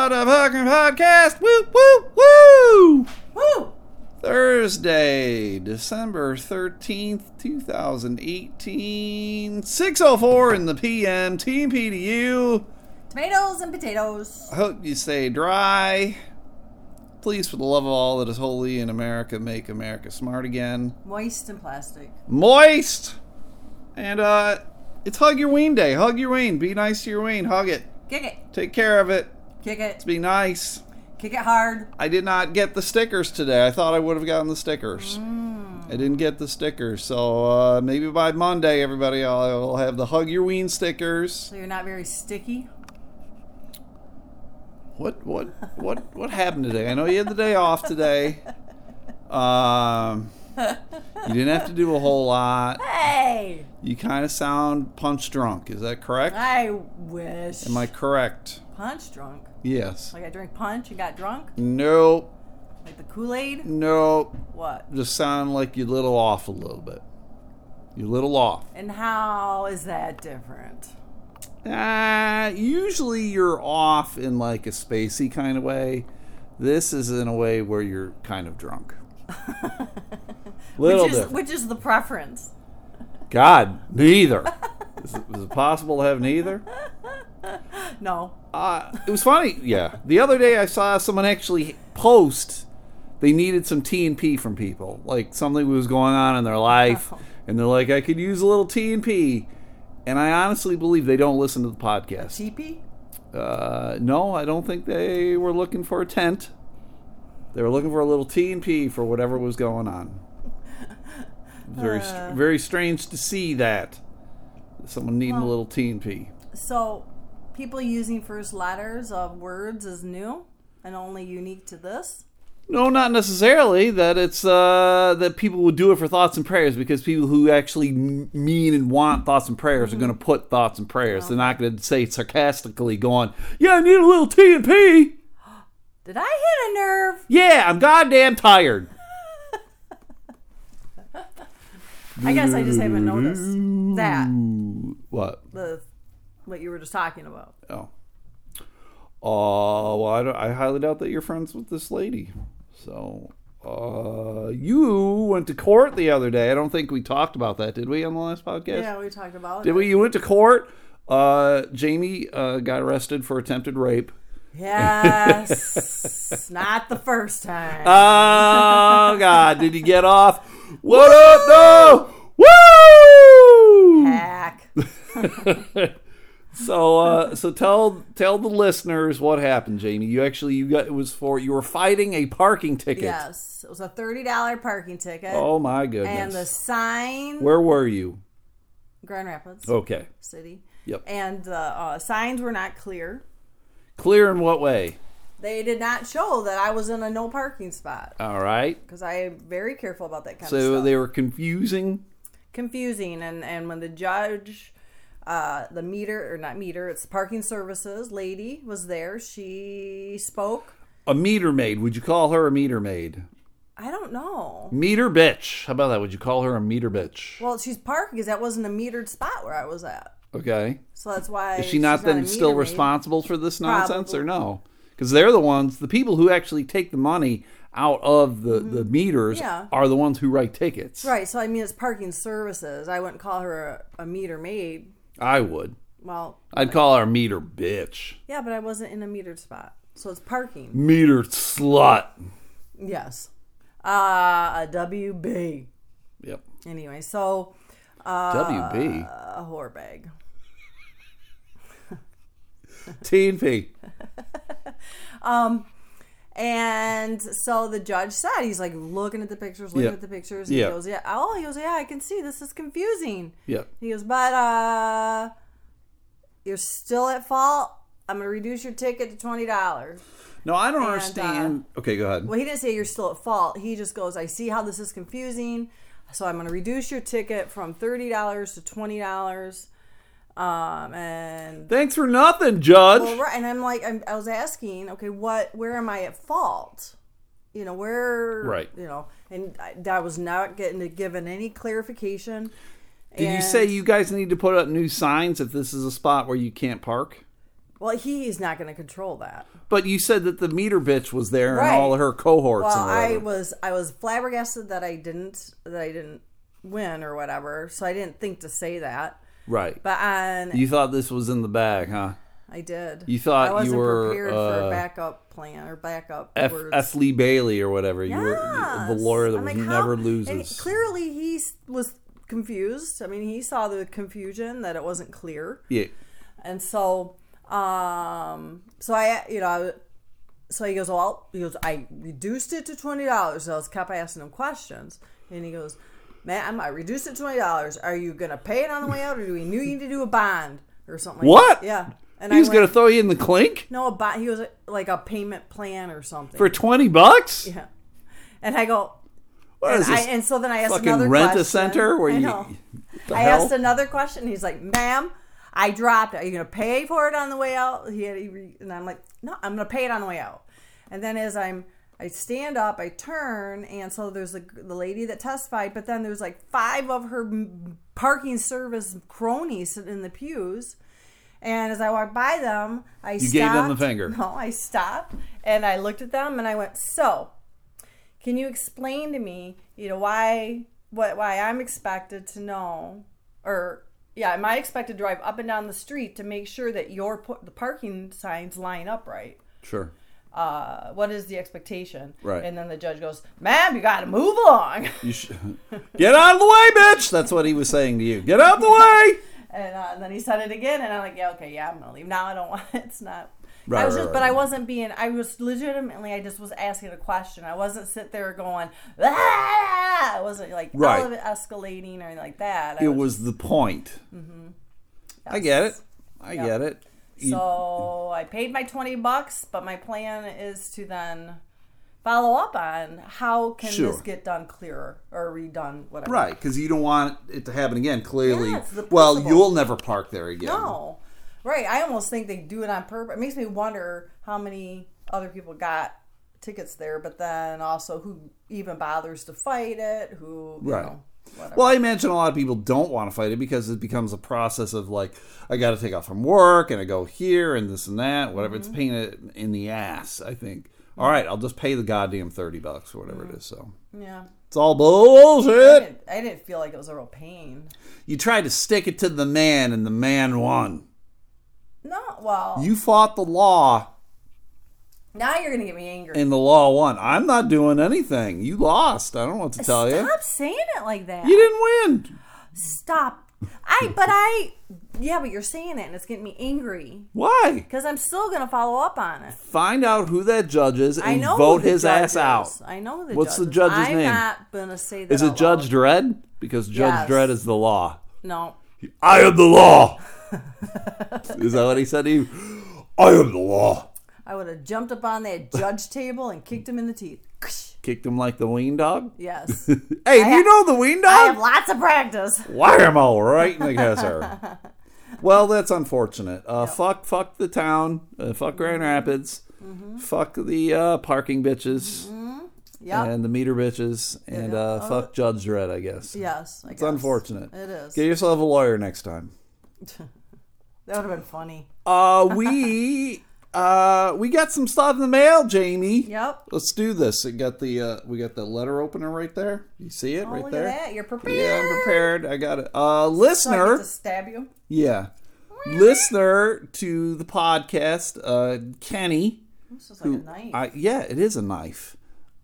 Motherfucking Podcast. Woo, woo, woo! Woo! Thursday, December 13th, 2018. 6.04 in the PM. Team PDU. Tomatoes and potatoes. I hope you stay dry. Please, for the love of all that is holy in America, make America smart again. Moist and plastic. Moist! And, uh, it's Hug Your Ween Day. Hug your ween. Be nice to your ween. Hug it. Kick it. Take care of it. Kick it. Let's Be nice. Kick it hard. I did not get the stickers today. I thought I would have gotten the stickers. I didn't get the stickers. So uh, maybe by Monday, everybody, I'll, I'll have the Hug Your Ween stickers. So you're not very sticky. What what what what happened today? I know you had the day off today. Um, you didn't have to do a whole lot. Hey! You kind of sound punch drunk. Is that correct? I wish. Am I correct? punch drunk? Yes. Like I drank punch and got drunk? Nope. Like the Kool-Aid? Nope. What? Just sound like you're a little off a little bit. You're a little off. And how is that different? Uh, usually you're off in like a spacey kind of way. This is in a way where you're kind of drunk. little which is different. which is the preference? God, neither. is, it, is it possible to have neither? No. Uh, it was funny. Yeah. The other day I saw someone actually post they needed some T and P from people. Like something was going on in their life. Oh. And they're like, I could use a little T and P. And I honestly believe they don't listen to the podcast. TP? Uh, no, I don't think they were looking for a tent. They were looking for a little T and P for whatever was going on. Very, Uh. very strange to see that someone needing a little T and P. So people using first letters of words is new and only unique to this? No, not necessarily that it's uh, that people would do it for thoughts and prayers because people who actually mean and want thoughts and prayers are going to put thoughts and prayers. They're not going to say sarcastically, going, "Yeah, I need a little T and P." Did I hit a nerve? Yeah, I'm goddamn tired. I guess I just haven't noticed that What? the what you were just talking about. Oh. Uh, well, I, don't, I highly doubt that you're friends with this lady. So, uh, you went to court the other day. I don't think we talked about that, did we, on the last podcast? Yeah, we talked about Did it. Did we? You went to court. Uh, Jamie uh, got arrested for attempted rape. Yes, not the first time. Oh God! Did he get off? What up? No! Woo! Hack. So, uh, so tell tell the listeners what happened, Jamie. You actually you got it was for you were fighting a parking ticket. Yes, it was a thirty dollar parking ticket, Oh my goodness. and the sign Where were you? Grand Rapids Okay. City, Yep. and the uh, signs were not clear. Clear in what way? They did not show that I was in a no parking spot All right. because I am very careful about that kind of So they were confusing. confusing and and when the judge uh the meter or not meter it's parking services lady was there she spoke A meter maid. Would you call her a meter maid? i don't know Meter bitch. How about that? Would you call her a meter bitch? well she's parking because that wasn't a metered spot where i was at Okay. so that's why Is she not then a still maid. responsible for this nonsense or no? Because they're the ones, the people who actually take the money out of the, the meters Mm-hmm. Yeah. are the ones who write tickets. right so i mean it's parking services i wouldn't call her a, a meter maid I would. well I'd call our meter bitch. yeah but i wasn't in a metered spot so it's parking Meter slut. yes uh a wb Yep. anyway so uh WB. a whore bag T and P. And so the judge said, he's like looking at the pictures, looking Yeah. at the pictures. And Yeah. He goes, yeah. Oh, he goes, yeah, I can see this is confusing. Yep. He goes, but uh, you're still at fault. I'm gonna reduce your ticket to twenty dollars. No, I don't And, uh, understand. okay, go ahead. Well, he didn't say you're still at fault. He just goes, I see how this is confusing, so I'm gonna reduce your ticket from thirty dollars to twenty dollars. Um, and Thanks for nothing, Judge. Well, right, and I'm like, I'm, I was asking, okay, what, where am I at fault? You know, where, Right. You know, and I, I was not getting to given any clarification. Did you say you guys need to put up new signs if this is a spot where you can't park? Well, he's not going to control that. But you said that the meter bitch was there Right. and all of her cohorts. Well, I was I was flabbergasted that I didn't that I didn't win or whatever. So I didn't think to say that. Right. But on You thought this was in the bag, huh? I did. You thought I you wasn't were, prepared for uh, a backup plan or backup F. words. F. Lee Bailey or whatever. You were the lawyer that I'm was like, never how- loses. And clearly, he was confused. I mean, he saw the confusion that it wasn't clear, yeah. and so, um, so I, you know, I, so he goes, well, he goes, I reduced it to twenty dollars. So I was kept asking him questions, and he goes, "Man, I might reduce it to twenty dollars. Are you gonna pay it on the way out, or do we need to do a bond or something?" like What? that? Yeah. And He's I to throw you in the clink no a bond. He was like a payment plan or something. for 20 bucks? yeah. And I go, What and, is I, this? and so then I asked fucking another rent a center where I you- know. the I hell? asked another question. He's like, "Ma'am, I dropped. it. Are you going to pay for it on the way out?" He had, he re- and I'm like, "No, I'm going to pay it on the way out." And then as I'm, I stand up, I turn, and so there's the the lady that testified, but then there's like five of her parking service cronies sitting in the pews. And as I walked by them, I You stopped. gave them the finger. No, I stopped and I looked at them and I went, "So, can you explain to me, you know, why what why I'm expected to know or yeah, am I expected to drive up and down the street to make sure that your the parking signs line up right? Sure. Uh, what is the expectation? Right. And then the judge goes, "Ma'am, you got to move along." You get out of the way, bitch. That's what he was saying to you. Get out of the way. And, uh, and then he said it again, and I'm like, yeah, okay, yeah, I'm gonna leave. Now I don't want. It's not. Right, I was just, right. but I wasn't being. I was legitimately. I just was asking a question. I wasn't sit there going. Ah! I wasn't like Right. escalating or anything like that. I It was the point. I get it. I Yep. get it. So I paid my twenty bucks, but my plan is to then follow up on how can Sure. this get done clearer or redone, whatever. Right, because you don't want it to happen again. Clearly, Yeah, well, you'll never park there again. No. Right. I almost think they do it on purpose. It makes me wonder how many other people got tickets there, but then also who even bothers to fight it, who, you Right. know, whatever. Well, I imagine a lot of people don't want to fight it because it becomes a process of like, I got to take off from work and I go here and this and that, whatever. Mm-hmm. It's a pain in- in the ass. I think. All right, I'll just pay the goddamn thirty bucks or whatever Mm-hmm. it is. So yeah. it's all I bullshit. didn't, I didn't feel like it was a real pain. You tried to stick it to the man, and the man won. No, well, You fought the law, now you're going to get me angry. and the law won. I'm not doing anything. You lost. I don't know what to tell you. Stop saying it like that. You didn't win. Stop. I, but I, yeah, but you're saying it and it's getting me angry Why? because I'm still going to follow up on it. Find out who that judge is I and know vote the his judge ass out. I know the What's the is. judge's I'm name? not gonna say that. Is it out Judge loud. Dredd? Because Judge Yes. Dredd is the law. No. I am the law. is that what he said to you? I am the law. I would have jumped up on that judge table and kicked him in the teeth. Kicked him like the ween dog. Yes. Hey, do you know the ween dog? I have lots of practice. Wham! All right in the kisser. Well, that's unfortunate. Uh, Fuck, fuck the town. Uh, fuck Grand Rapids. Mm-hmm. Fuck the uh, parking bitches Yep. and the meter bitches, and uh, fuck Judge Dredd. I guess yes. I it's unfortunate. It is. Get yourself a lawyer next time. That would have been funny. Uh, we uh we got some stuff in the mail, Jamie. Yep. Let's do this. We got the uh, we got the letter opener right there. You see it Oh, right there? at that. You're prepared. Yeah, I'm prepared. I got it. Uh, So listener, to stab you. yeah, listener to the podcast, uh, Kenny. This is like a knife. I, yeah, it is a knife.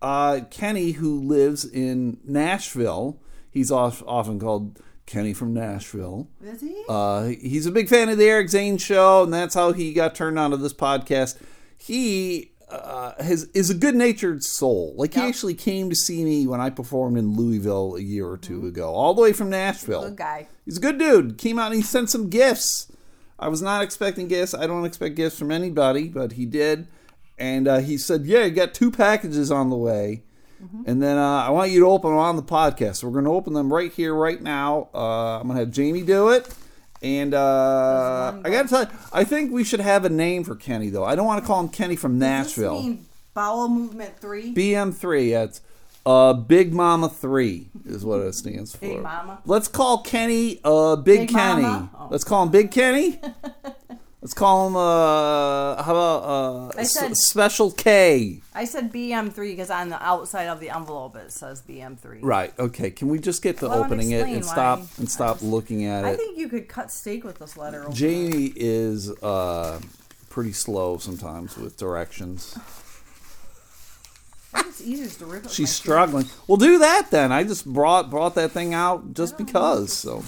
Uh, Kenny, who lives in Nashville, he's off, often called Kenny from Nashville. is he? Uh, he's a big fan of the Eric Zane show, and that's how he got turned on to this podcast. He uh, has is a good natured soul. Like he actually came to see me when I performed in Louisville a year or 2 ago, all the way from Nashville. Mm-hmm. Good guy. He's a good dude. Came out and he sent some gifts. I was not expecting gifts. I don't expect gifts from anybody, but he did. And uh, he said, "Yeah, you got two packages on the way." And then uh, I want you to open them on the podcast. So we're going to open them right here, right now. Uh, I'm going to have Jamie do it. And uh, I got to tell you, I think we should have a name for Kenny, though. I don't want to call him Kenny from Nashville. mean bowel movement three? BM3. Yeah, it's Uh, Big Mama Three is what it stands for. Big Mama? Let's call Kenny uh Big, Big Kenny. Oh. Let's call him Big Kenny. Let's call him uh how about uh I S- said- Special K. I said BM3 because on the outside of the envelope it says BM3. Right. Okay. Can we just get to Well, opening it and stop and stop looking at it? I think you could cut steak with this letter. Jamie is uh pretty slow sometimes with directions. It's easier to rip She's struggling. Well, do that then. I just brought brought that thing out just because. So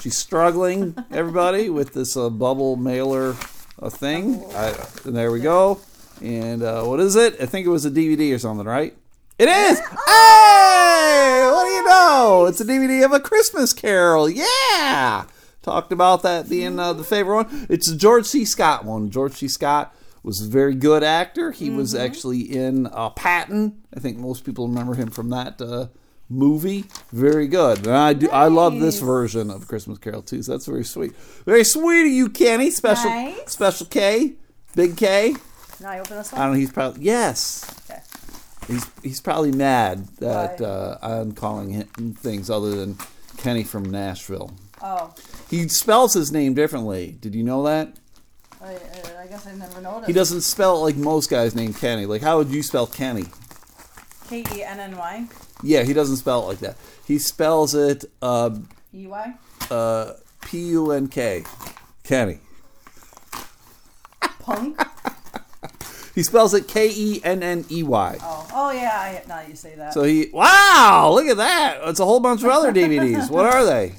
she's struggling, everybody, with this uh, bubble mailer uh, thing. I, and there we go. And uh, what is it? I think it was a DVD or something, right? It is. Hey, what do you know? It's a DVD of a Christmas Carol. Yeah. Talked about that being uh, the favorite one. It's a George C. Scott one. George C. Scott was a very good actor. He was actually in uh, Patton. I think most people remember him from that uh, movie. Very good. And I do. I love this version of Christmas Carol too. So that's very sweet. Very sweet of you, Kenny. Special, Nice. special K, big K. Now I open this one. I don't know. He's probably yes. Okay. He's he's probably mad that uh, I'm calling him things other than Kenny from Nashville. Oh, He spells his name differently. Did you know that? I, I- I guess I never noticed. He doesn't spell it like most guys named Kenny. Like how would you spell Kenny? K E N N Y Yeah, he doesn't spell it like that. He spells it uh, E Y. uh, P U N K. Kenny. Punk. He spells it K E N N E Y. Oh, oh yeah. I, now you say that. So he wow, look at that. It's a whole bunch of other DVDs. What are they?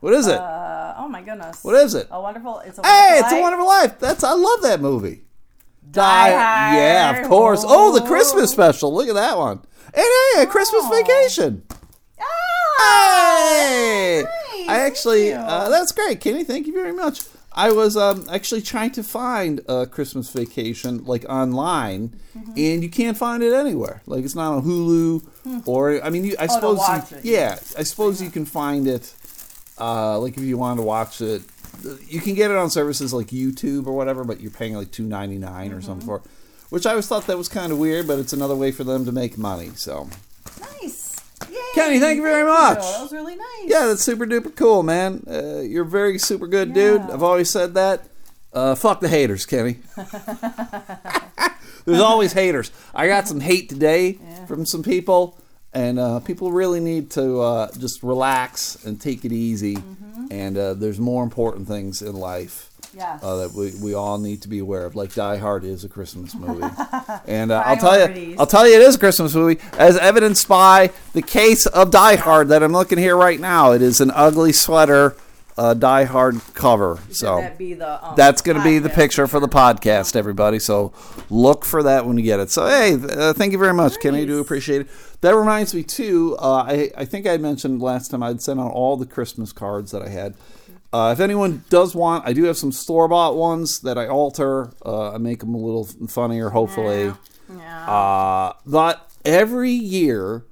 What is it? uh, oh my goodness. What is it? A wonderful. It's a Hey, wonderful it's a Life. wonderful life. That's I love that movie. Die Yeah, Hard. of course. Oh, the Christmas special. Look at that one. And hey, a Christmas Oh. vacation. Ah, Hey, nice. I actually, uh, that's great, Kenny. Thank you very much. I was um, actually trying to find a Christmas vacation like online, Mm-hmm. and you can't find it anywhere. Like it's not on Hulu, or I mean, you, I Hmm. Oh, suppose you, it. yeah, I suppose you can find it. Uh, like if you wanted to watch it, you can get it on services like YouTube or whatever, but you're paying like two ninety nine or Mm-hmm. something for. it, Which I always thought that was kind of weird, but it's another way for them to make money. So Nice. Yay. Kenny, thank you very much. That was really nice. yeah, that's super duper cool, man. Uh, you're very super good dude. I've always said that. Uh, fuck the haters, Kenny. There's always haters. I got some hate today Yeah. from some people, and uh, people really need to uh, just relax and take it easy. Mm-hmm. And uh, there's more important things in life Yes. uh, that we, we all need to be aware of. Like Die Hard is a Christmas movie, and uh, I'll tell you, I'll tell you, it is a Christmas movie, as evidenced by the case of Die Hard that I'm looking here right now. It is an ugly sweater, uh, Die Hard cover. So that the, um, that's going to be the picture for the podcast, everybody. So look for that when you get it. So hey, uh, thank you very much, Kenny. I do appreciate it. That reminds me too. Uh, I I think I mentioned last time I'd sent out all the Christmas cards that I had. Uh, if anyone does want, I do have some store bought ones that I alter. Uh, I make them a little funnier, hopefully. Yeah. Uh, but every year,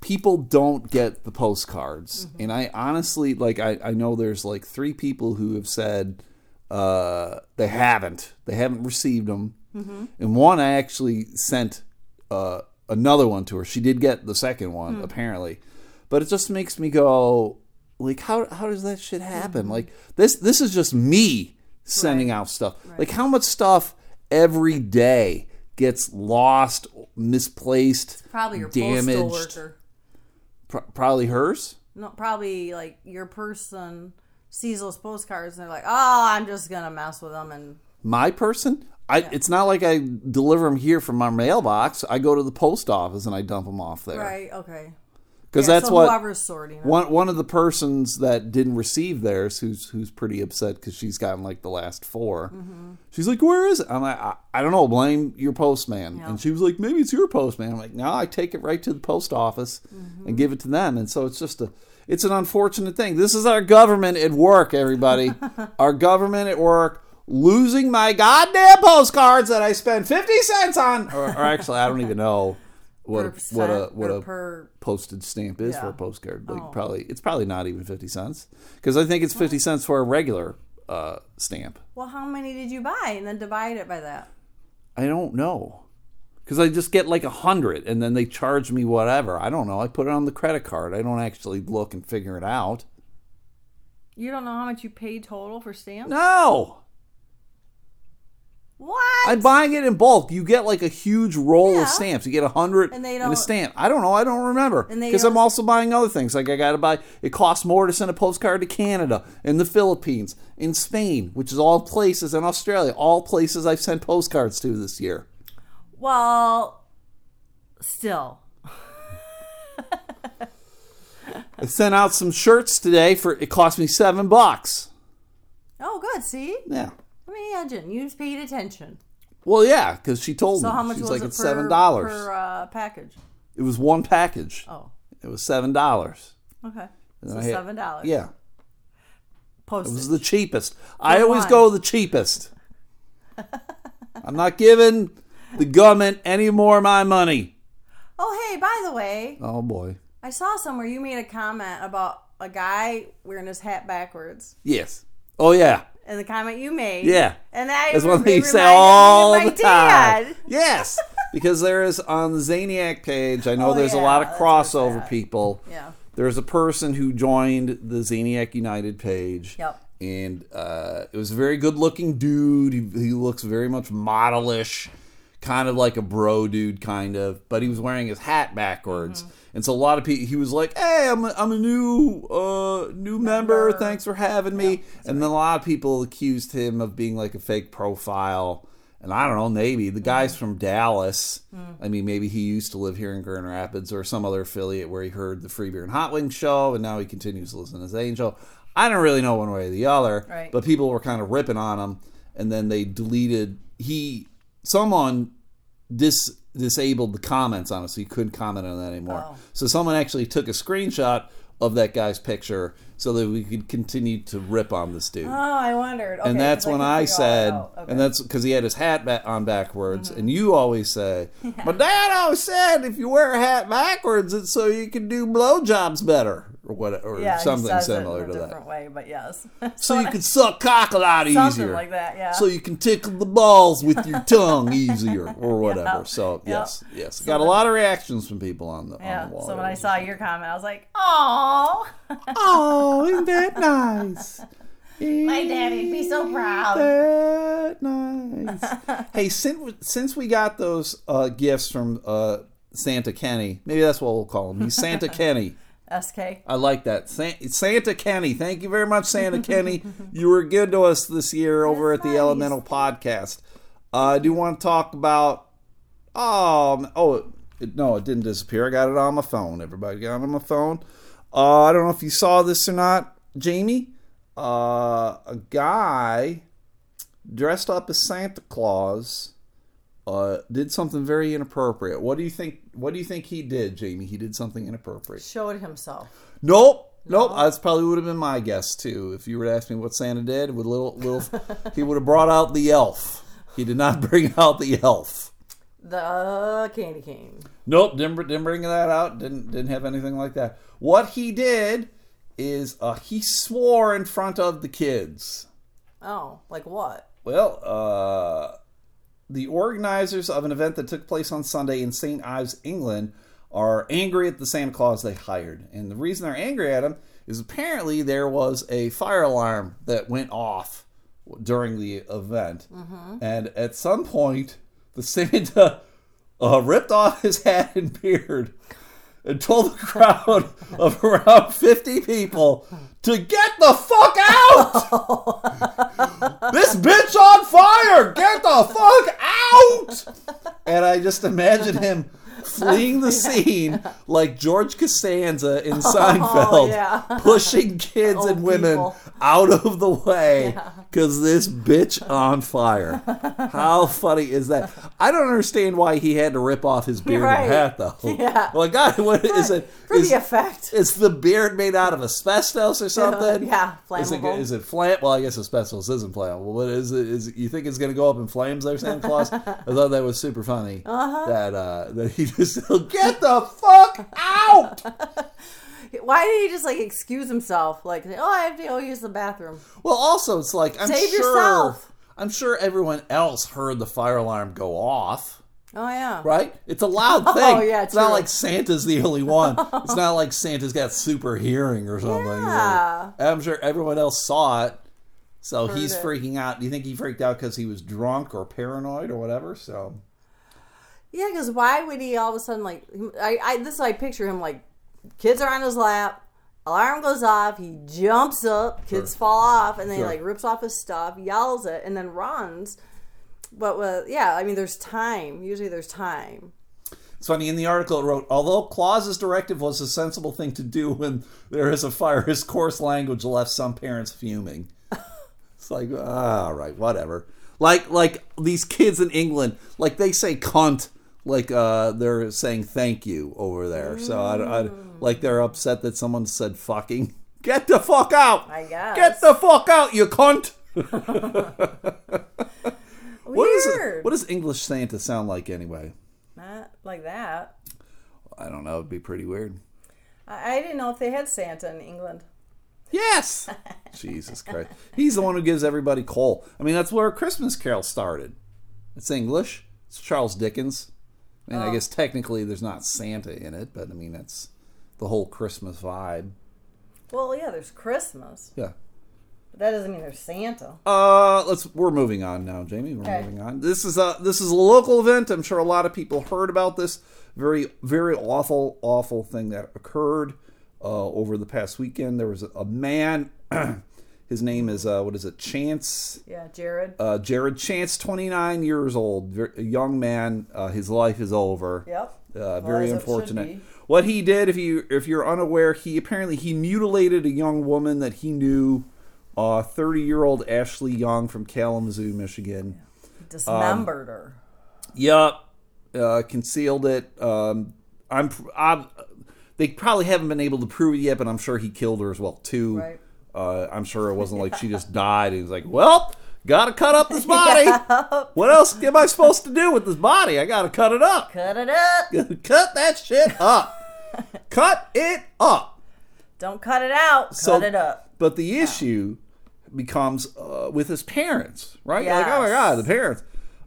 people don't get the postcards. Mm-hmm. And I honestly, like, I, I know there's like three people who have said uh, they haven't. They haven't received them. Mm-hmm. And one I actually sent uh, another one to her. She did get the second one, Hmm. apparently. But it just makes me go, like, how, how does that shit happen? Mm-hmm. Like, this, this is just me sending out stuff. Like, how much stuff every day gets lost, misplaced, probably your damaged? postal worker. Pro- probably hers. No, probably like your person sees those postcards and they're like, "Oh, I'm just gonna mess with them." And My person. I, It's not like I deliver them here from my mailbox. I go to the post office and I dump them off there right, okay, because Yeah, that's so what whoever's sorting. One one of the persons that didn't receive theirs, who's who's pretty upset because she's gotten like the last 4 Mm-hmm. She's like, "Where is it?" I'm like, I, "I don't know. Blame your postman." Yeah. And she was like, "Maybe it's your postman." I'm like, "No, I take it right to the post office Mm-hmm. and give it to them." And so it's just a it's an unfortunate thing. This is our government at work, everybody. our government at work losing my goddamn postcards that I spend fifty cents on, or, or actually, I don't even know what a, what a what a per postage stamp is for a postcard. Like Oh. probably it's probably not even fifty cents because I think it's fifty cents for a regular uh, stamp. well, how many did you buy, and then divide it by that? I don't know because I just get like a hundred, and then they charge me whatever. I don't know. I put it on the credit card. I don't actually look and figure it out. You don't know how much you paid total for stamps? No, What? I'm buying it in bulk. You get like a huge roll Yeah. of stamps. You get a hundred And in a stamp. I don't know. I don't remember because I'm also buying other things. Like I got to buy. It costs more to send a postcard to Canada, in the Philippines, in Spain, which is all places, in Australia, all places I've sent postcards to this year. well, still. I sent out some shirts today for. It cost me seven bucks. Oh, good. See? Yeah. Imagine. You just paid attention. Well, yeah, because she told So me. how much She's was like it it's per, seven dollars. per uh, package? It was one package. Oh, It was seven dollars. okay. So I had- seven dollars. Yeah. It Postage. was the cheapest. I always go the cheapest. I'm not giving the government any more of my money. oh, hey, by the way, Oh boy. I saw somewhere you made a comment about a guy wearing his hat backwards. Yes. Oh yeah. And the comment you made. Yeah. And I That's one thing you say reminded me of all the time. dad. Yes. Because there is on the Zaniac page, I know Oh, there's a lot of that's where it's crossover people. Yeah. There's a person who joined the Zaniac United page. Yep. And uh, it was a very good looking dude. He, he looks very much modelish, kind of like a bro dude, kind of. But he was wearing his hat backwards. Mm-hmm. And so a lot of people, he was like, "Hey, I'm a, I'm a new uh, new member. Member. Thanks for having me." and then a lot of people accused him of being like a fake profile. And I don't know, maybe the guy's from Dallas. I mean, maybe he used to live here in Grand Rapids or some other affiliate where he heard the Free Beer and Hot Wings show, and now he continues to listen to his Angel. I don't really know one way or the other, Right. but people were kind of ripping on him, and then they deleted. He someone dis disabled the comments on it, so you couldn't comment on that anymore. Oh. So someone actually took a screenshot of that guy's picture so that we could continue to rip on this dude Oh, I wondered. Okay, and that's when I said. Okay. and that's because he had his hat ba- on backwards, Mm-hmm. and you always say, "My dad always said if you wear a hat backwards, it's so you can do blowjobs better, or what, or yeah, he something similar to different that, way, but yes. so you can suck cock a lot easier, like that, yeah. so you can tickle the balls with your tongue easier, or whatever. Yeah. So yes, yes, got a lot of reactions from people on the yeah. on the wall. So when I saw your comment, I was like, "Oh, oh, isn't that nice? my daddy'd be so proud." that nice. hey, since since we got those uh, gifts from uh, Santa Kenny, maybe that's what we'll call him. He's Santa Kenny. SK. I like that. San- Santa Kenny. Thank you very much, Santa Kenny. You were good to us this year over at the nice. Elemental Podcast. Uh, I do want to talk about. Oh, oh, it, no, it didn't disappear. I got it on my phone. Everybody got it on my phone. Uh, I don't know if you saw this or not, Jamie. Uh, a guy dressed up as Santa Claus uh, did something very inappropriate. What do you think? What do you think he did, Jamie? He did something inappropriate. Showed himself. Nope. Nope. That's probably would have been my guess too. If you were to ask me what Santa did, with little little, he would have brought out the elf. He did not bring out the elf. The candy cane. Nope. Didn't didn't bring that out. Didn't didn't have anything like that. What he did is uh, he swore in front of the kids. Oh, like what? Well, uh, the organizers of an event that took place on Sunday in St. Ives, England, are angry at the Santa Claus they hired. And the reason they're angry at him is apparently there was a fire alarm that went off during the event. And at some point, the Santa uh, ripped off his hat and beard and told the crowd of around 50 people to get the fuck out! this bitch on fire! Get the fuck out! And I just imagine him fleeing the scene like George Costanza in Seinfeld, yeah. pushing kids Old and women people. out of the way because this bitch on fire. How funny is that? I don't understand why he had to rip off his beard Right. and hat though. Yeah. Well, God, what is it? For Is, the effect. is the beard made out of asbestos or something? yeah, Is it, flammable. is it flam? Well, I guess asbestos isn't flammable. But is it? Is you think it's going to go up in flames there, Santa Claus? I thought that was super funny. Uh-huh. That uh, that he just get the fuck out. Why did he just like excuse himself? Like, oh, I have to go use the bathroom. Well, also it's like I'm Save sure yourself. I'm sure everyone else heard the fire alarm go off. Oh yeah. right? It's a loud oh, thing. Oh, yeah, it's not like Santa's the only one. it's not like Santa's got super hearing or something. Yeah. I'm sure everyone else saw it, so Heard he's it. freaking out. Do you think he freaked out because he was drunk or paranoid or whatever? So Yeah, because why would he all of a sudden like? I, I this is I picture him like, kids are on his lap, alarm goes off, he jumps up, kids Sure. fall off, and then he like rips off his stuff, yells it, and then runs. But with, yeah, I mean, there's time. Usually, there's time. it's funny. In the article, it wrote, although Claus's directive was a sensible thing to do when there is a fire, his coarse language left some parents fuming. It's like, ah, all right, whatever. Like, like these kids in England, like they say "cunt," like uh, they're saying "thank you" over there. So, I, I, like they're upset that someone said "fucking." Get the fuck out! I guess. Get the fuck out, you cunt! What is it? What does English Santa sound like anyway? Not like that. I don't know. It'd be pretty weird. I, I didn't know if they had Santa in England. Yes. Jesus Christ. He's the one who gives everybody coal. I mean, that's where Christmas Carol started. It's English. It's Charles Dickens. And I guess technically there's not Santa in it, but I mean that's the whole Christmas vibe. Well, yeah, there's Christmas, Yeah. but that doesn't mean there's Santa. Uh, let's. We're moving on now, Jamie. We're Okay. moving on. This is a this is a local event. I'm sure a lot of people heard about this very very awful awful thing that occurred uh, over the past weekend. There was a, a man. his name is uh, what is it? Chance Yeah, Jared. uh, Jared Chance, 29 years old, ver- a young man. Uh, his life is over. Yep. Uh, very it unfortunate. What he did, if you if you're unaware, he apparently he mutilated a young woman that he knew, uh, 30 year old Ashley Young from Kalamazoo, Michigan. Dismembered her. Yup, uh, concealed it. Um, I'm, I'm. They probably haven't been able to prove it yet, but I'm sure he killed her as well too. Right. Uh, I'm sure it wasn't like she just died. He was like, "Well, gotta cut up this body. What else am I supposed to do with this body? I gotta cut it up. Cut it up. cut that shit up. cut it up." Don't cut it out. So- cut it up. But the issue becomes uh, with his parents, right? Like, oh my God, the parents.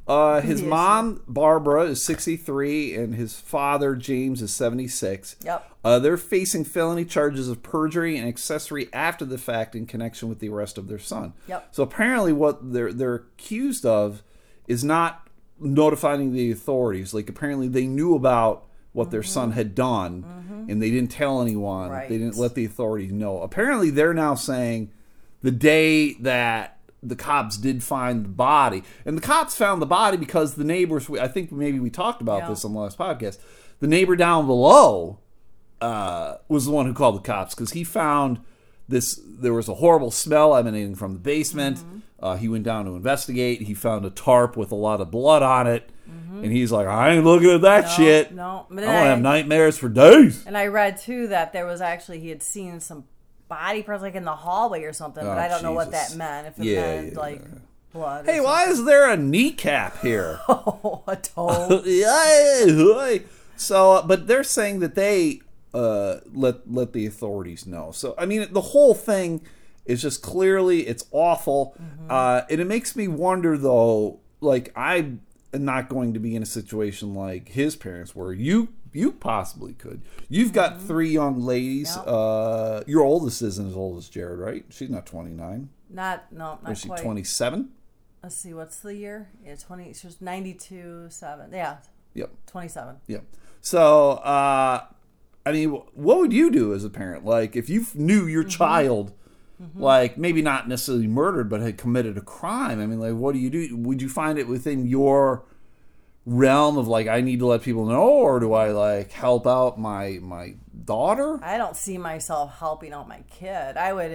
Uh, his issue. mom, Barbara, is 63, and his father, James, is 76. Yep. Uh, they're facing felony charges of perjury and accessory after the fact in connection with the arrest of their son. Yep. So apparently, what they're they're accused of is not notifying the authorities. Like apparently, they knew about what their son had done, and they didn't tell anyone. Mm-hmm. Right. They didn't let the authorities know. Apparently, they're now saying the day that the cops did find the body, and the cops found the body because the neighbors. I think maybe we talked about Yeah. this on the last podcast. The neighbor down below uh, was the one who called the cops because he found this. There was a horrible smell emanating from the basement. Mm-hmm. Uh, he went down to investigate. He found a tarp with a lot of blood on it, Mm-hmm. and he's like, "I ain't looking at that shit. No, but I don't I- have nightmares for days." And I read too that there was actually he had seen some body parts like in the hallway or something, but Oh, I don't know what Jesus. that meant. If it Yeah, meant yeah, like blood. Hey, why is there a kneecap here? Oh, a toe. Yeah, so, uh, but they're saying that they uh, let let the authorities know. So, I mean, the whole thing is just clearly it's awful, uh, and it makes me wonder though. Like, I am not going to be in a situation like his parents were. You you possibly could. You've got three young ladies. Yep. Uh, your oldest isn't as old as Jared, right? She's not twenty nine. Not no, not Is she quite. twenty seven? Let's see, what's the year? Yeah, twenty. She was ninety-two seven. Yeah, Yep. twenty-seven. Yeah. So, uh, I mean, what would you do as a parent? Like, if you knew your child, like maybe not necessarily murdered, but had committed a crime. I mean, like, what do you do? Would you find it within your realm of like, I need to let people know, or do I like help out my my daughter? I don't see myself helping out my kid. I would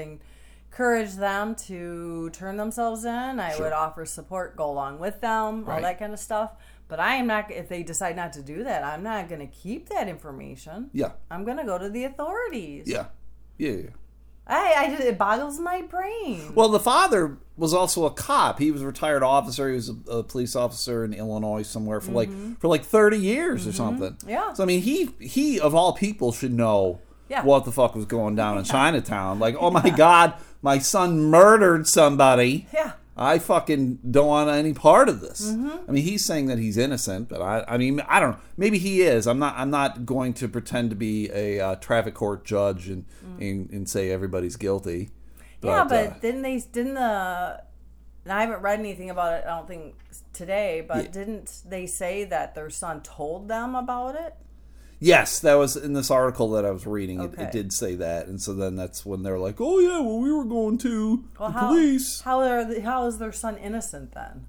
encourage them to turn themselves in. I Sure. would offer support, go along with them, Right. all that kind of stuff. But I am not. If they decide not to do that, I'm not going to keep that information. Yeah. I'm going to go to the authorities. Yeah. Yeah. yeah. I, I just, it boggles my brain. Well, the father was also a cop. He was a retired officer. He was a, a police officer in Illinois somewhere for like for like thirty years or something. Mm-hmm. Yeah. So I mean, he he of all people should know Yeah. what the fuck was going down in Chinatown. Like, oh my god, my son murdered somebody. Yeah. I fucking don't want any part of this. Mm-hmm. I mean, he's saying that he's innocent, but I, I mean, I don't know. Maybe he is. I'm not. I'm not going to pretend to be a uh, traffic court judge and, and and say everybody's guilty. Mm. yeah, but uh, didn't they? Didn't the? And I haven't read anything about it. I don't think today. But Yeah. didn't they say that their son told them about it? Yes, that was in this article that I was reading. It, Okay. it did say that, and so then that's when they're like, "Oh yeah, well we were going to Well, the how, police." How are the, how is their son innocent then?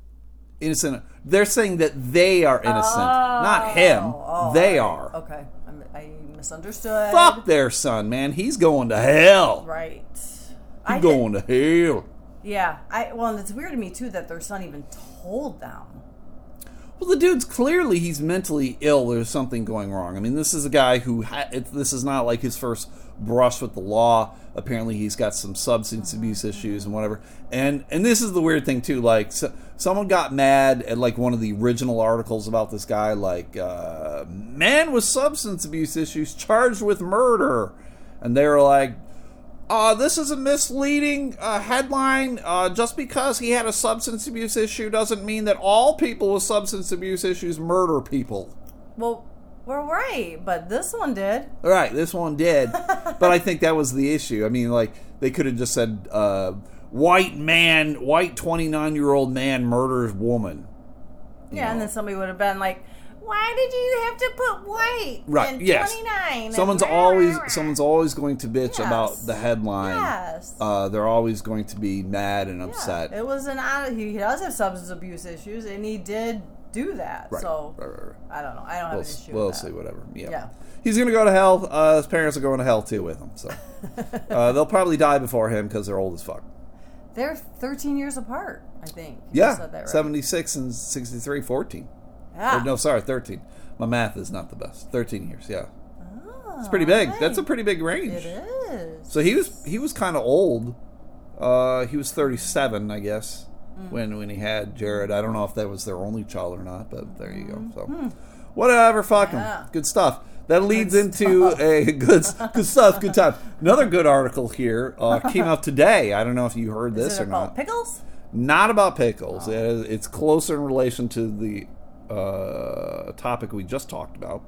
innocent. They're saying that they are innocent, not oh, him. Oh, they right. are. Okay, I'm, I misunderstood. Fuck their son, man. He's going to hell. Right. He's I did- going to hell. Yeah. I well, and it's weird to me too that their son even told them. Well, the dude's clearly he's mentally ill. There's something going wrong. I mean, this is a guy who ha- this is not like his first brush with the law. Apparently, he's got some substance abuse issues and whatever. And and this is the weird thing too. Like, so, someone got mad at like one of the original articles about this guy. Like, uh, man with substance abuse issues charged with murder, and they were like. Uh, this is a misleading uh, headline. Uh, just because he had a substance abuse issue doesn't mean that all people with substance abuse issues murder people. Well, we're right, but this one did. Right, this one did, but I think that was the issue. I mean, like they could have just said, uh, "White man, white twenty-nine year old man murders woman." Yeah, and then somebody would have been like, "Why did you have to put white Right? in yes. 29?" Someone's And- always someone's always going to bitch Yes. about the headline. Yes. Uh, they're always going to be mad and Yeah, upset. It was an. He does have substance abuse issues, and he did do that. Right. So right, right. I don't know. I don't have We'll, an issue. we'll see, whatever. Yeah. Yeah. He's going to go to hell. Uh, his parents are going to hell too with him. So uh, they'll probably die before him because they're old as fuck. They're 13 years apart. I think. Yeah. right. 76 and 63, 14. Yeah. Or, no, sorry, 13. My math is not the best. 13 years, yeah. Oh, It's pretty big. right. That's a pretty big range. It is. So he was he was kind of old. Uh, he was 37, I guess, Mm. when when he had Jared. I don't know if that was their only child or not, but there you go. So Hmm. whatever, fuck him. Yeah. Good stuff. That leads into a good good stuff, good time. Another good article here uh, came out today. I don't know if you heard Is this or about not. pickles? Not about pickles. Uh, It's closer in relation to the uh, topic we just talked about.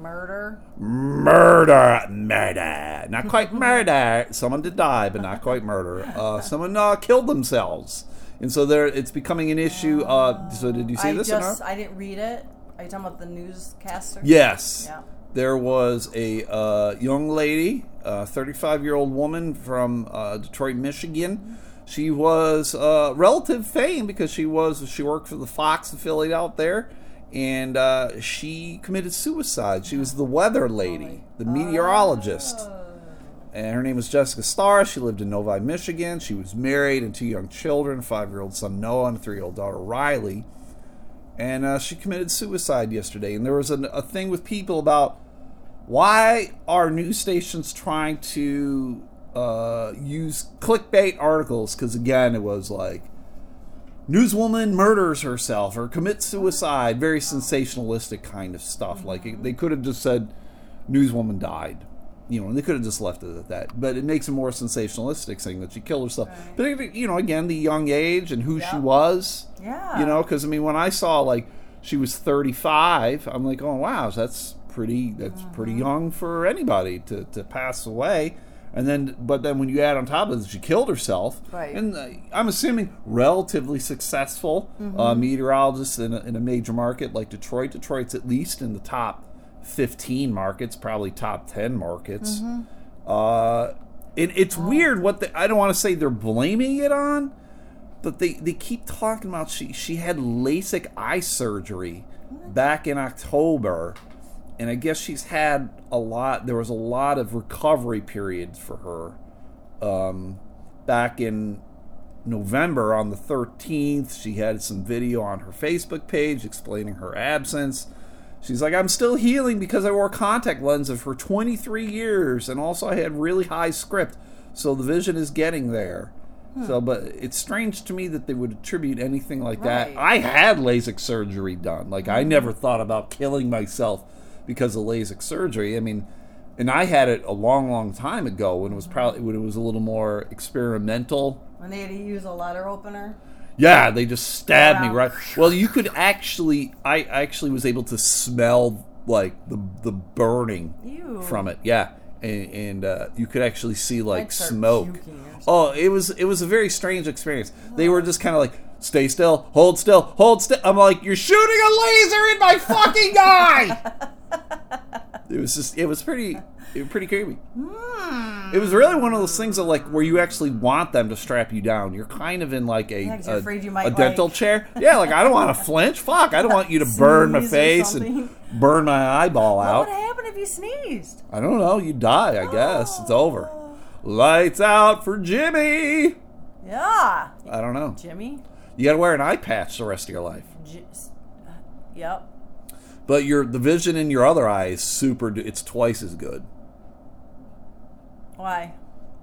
Murder. Murder, murder, not quite murder. Someone did die, but not quite murder. Uh, someone uh, killed themselves, and so there, it's becoming an issue. Uh, so did you see I this just? I didn't read it. Are you talking about the newscaster? Yes. Yeah. There was a uh, young lady, a 35 year old woman from uh, Detroit, Michigan. She was uh, relative fame because she was she worked for the Fox affiliate out there, and uh, she committed suicide. She was the weather lady, the meteorologist. And her name was Jessica Starr. She lived in Novi, Michigan. She was married and two young children, a five year old son Noah and a three year old daughter Riley and uh, she committed suicide yesterday. And there was an, a thing with people about why are news stations trying to uh, use clickbait articles? Because again, it was like newswoman murders herself or commits suicide, very sensationalistic kind of stuff. Like it, they could have just said newswoman died. You know, and they could have just left it at that. But it makes it more sensationalistic, saying that she killed herself. But you know, again, the young age and who she was. Yeah. You know, because I mean, when I saw like she was 35, I'm like, oh wow, that's pretty. That's Mm-hmm. pretty young for anybody to to pass away. And then, but then when you add on top of it, she killed herself. Right. And uh, I'm assuming relatively successful Mm-hmm. uh, meteorologist in a, in a major market like Detroit. Detroit's at least in the top 15 markets, probably top 10 markets. Mm-hmm. Uh, it, it's weird what the, I don't want to say they're blaming it on, but they, they keep talking about she she had LASIK eye surgery back in October, and I guess she's had a lot. There was a lot of recovery periods for her. Um, back in November on the 13th, she had some video on her Facebook page explaining her absence. She's like, I'm still healing because I wore contact lenses for 23 years, and also I had really high script, so the vision is getting there. So, but it's strange to me that they would attribute anything like that. I had LASIK surgery done. Like, I never thought about killing myself because of LASIK surgery. I mean, and I had it a long, long time ago when it was probably when it was a little more experimental. When they had to use a letter opener. Yeah, they just stabbed me right. Well, you could actually, I actually was able to smell like the the burning Ew. from it. Yeah, and, and uh, you could actually see like smoke. puking or something. Oh, it was it was a very strange experience. They were just kind of like, stay still, hold still, hold still. I'm like, you're shooting a laser in my fucking eye. it was just, it was pretty, it was pretty creepy. Hmm. It was really one of those things that like where you actually want them to strap you down. You're kind of in like a Yeah, a, a dental like- chair. Yeah, like I don't want to flinch. Fuck, I don't want you to burn my face and burn my eyeball What out. What would happen if you sneezed? I don't know. You die, I guess. It's over. Oh. Lights out for Jimmy. Yeah, I don't know. Jimmy. You got to wear an eye patch the rest of your life. Uh, yep. But your the vision in your other eye is super. It's twice as good Why?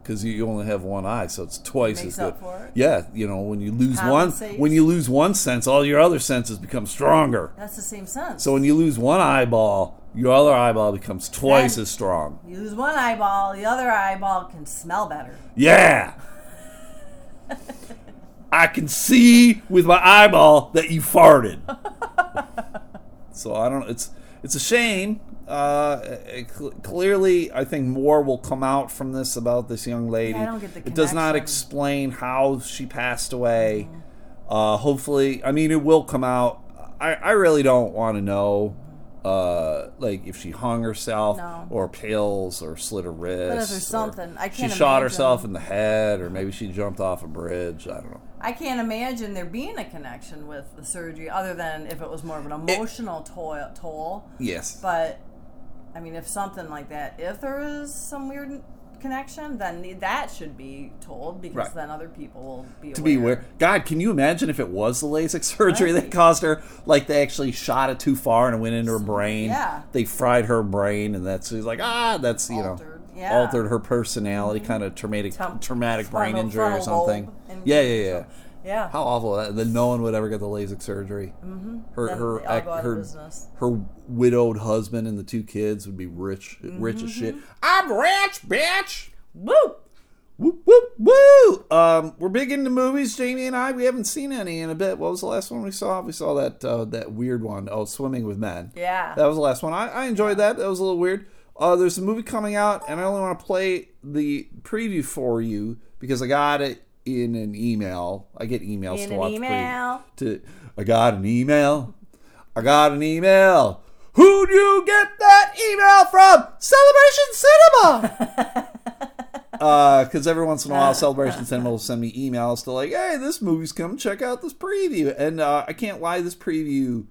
because you only have one eye, so it's twice as good. up for it? Yeah, you know when you lose one, Compensates. when you lose one sense, all your other senses become stronger. That's the same sense. So when you lose one eyeball, your other eyeball becomes twice Then- as strong. you lose one eyeball, the other eyeball can smell better. Yeah. I can see with my eyeball that you farted. so I don't. It's it's a shame. Uh, it cl- clearly, I think more will come out from this about this young lady. Yeah, I don't get the it does not connection. explain how she passed away. Uh, hopefully, I mean, it will come out. I, I really don't want to know, uh, like if she hung herself No. or pills or slit her wrist. or something, I she can't shot imagine. herself in the head, or maybe she jumped off a bridge. I don't know. I can't imagine there being a connection with the surgery other than if it was more of an emotional toll. toll. Yes. But I mean, if something like that, if there is some weird connection, then that should be told because Right. then other people will be to be aware. God, can you imagine if it was the LASIK surgery that caused her? Like they actually shot it too far and it went into her brain. Yeah. They fried her brain, and that's she's like, ah, that's you Altered, know, yeah. Mm-hmm. altered her personality, kind of traumatic, Tum- traumatic brain injury or something. Yeah, yeah, yeah. something. Yeah. How awful that! Then no one would ever get the LASIK surgery. Mm-hmm. Her Then her they ac- go out of her her widowed husband and the two kids would be rich, rich as shit. Mm-hmm. I'm rich, bitch. Woo! Whoop whoop woo! Um, we're big into movies, Jamie and I. We haven't seen any in a bit. What was the last one we saw? We saw that uh, that weird one. Oh, Swimming with Men. Yeah. That was the last one. I, I enjoyed that. That was a little weird. Uh, there's a movie coming out, and I only want to play the preview for you because I got it in an email. I get emails In to an watch email. To I got an email. I got an email. Who'd you get that email from? Celebration Cinema. Because every once in a while, Celebration Cinema will send me emails to like, "Hey, this movie's coming. Check out this preview." And uh, I can't lie, this preview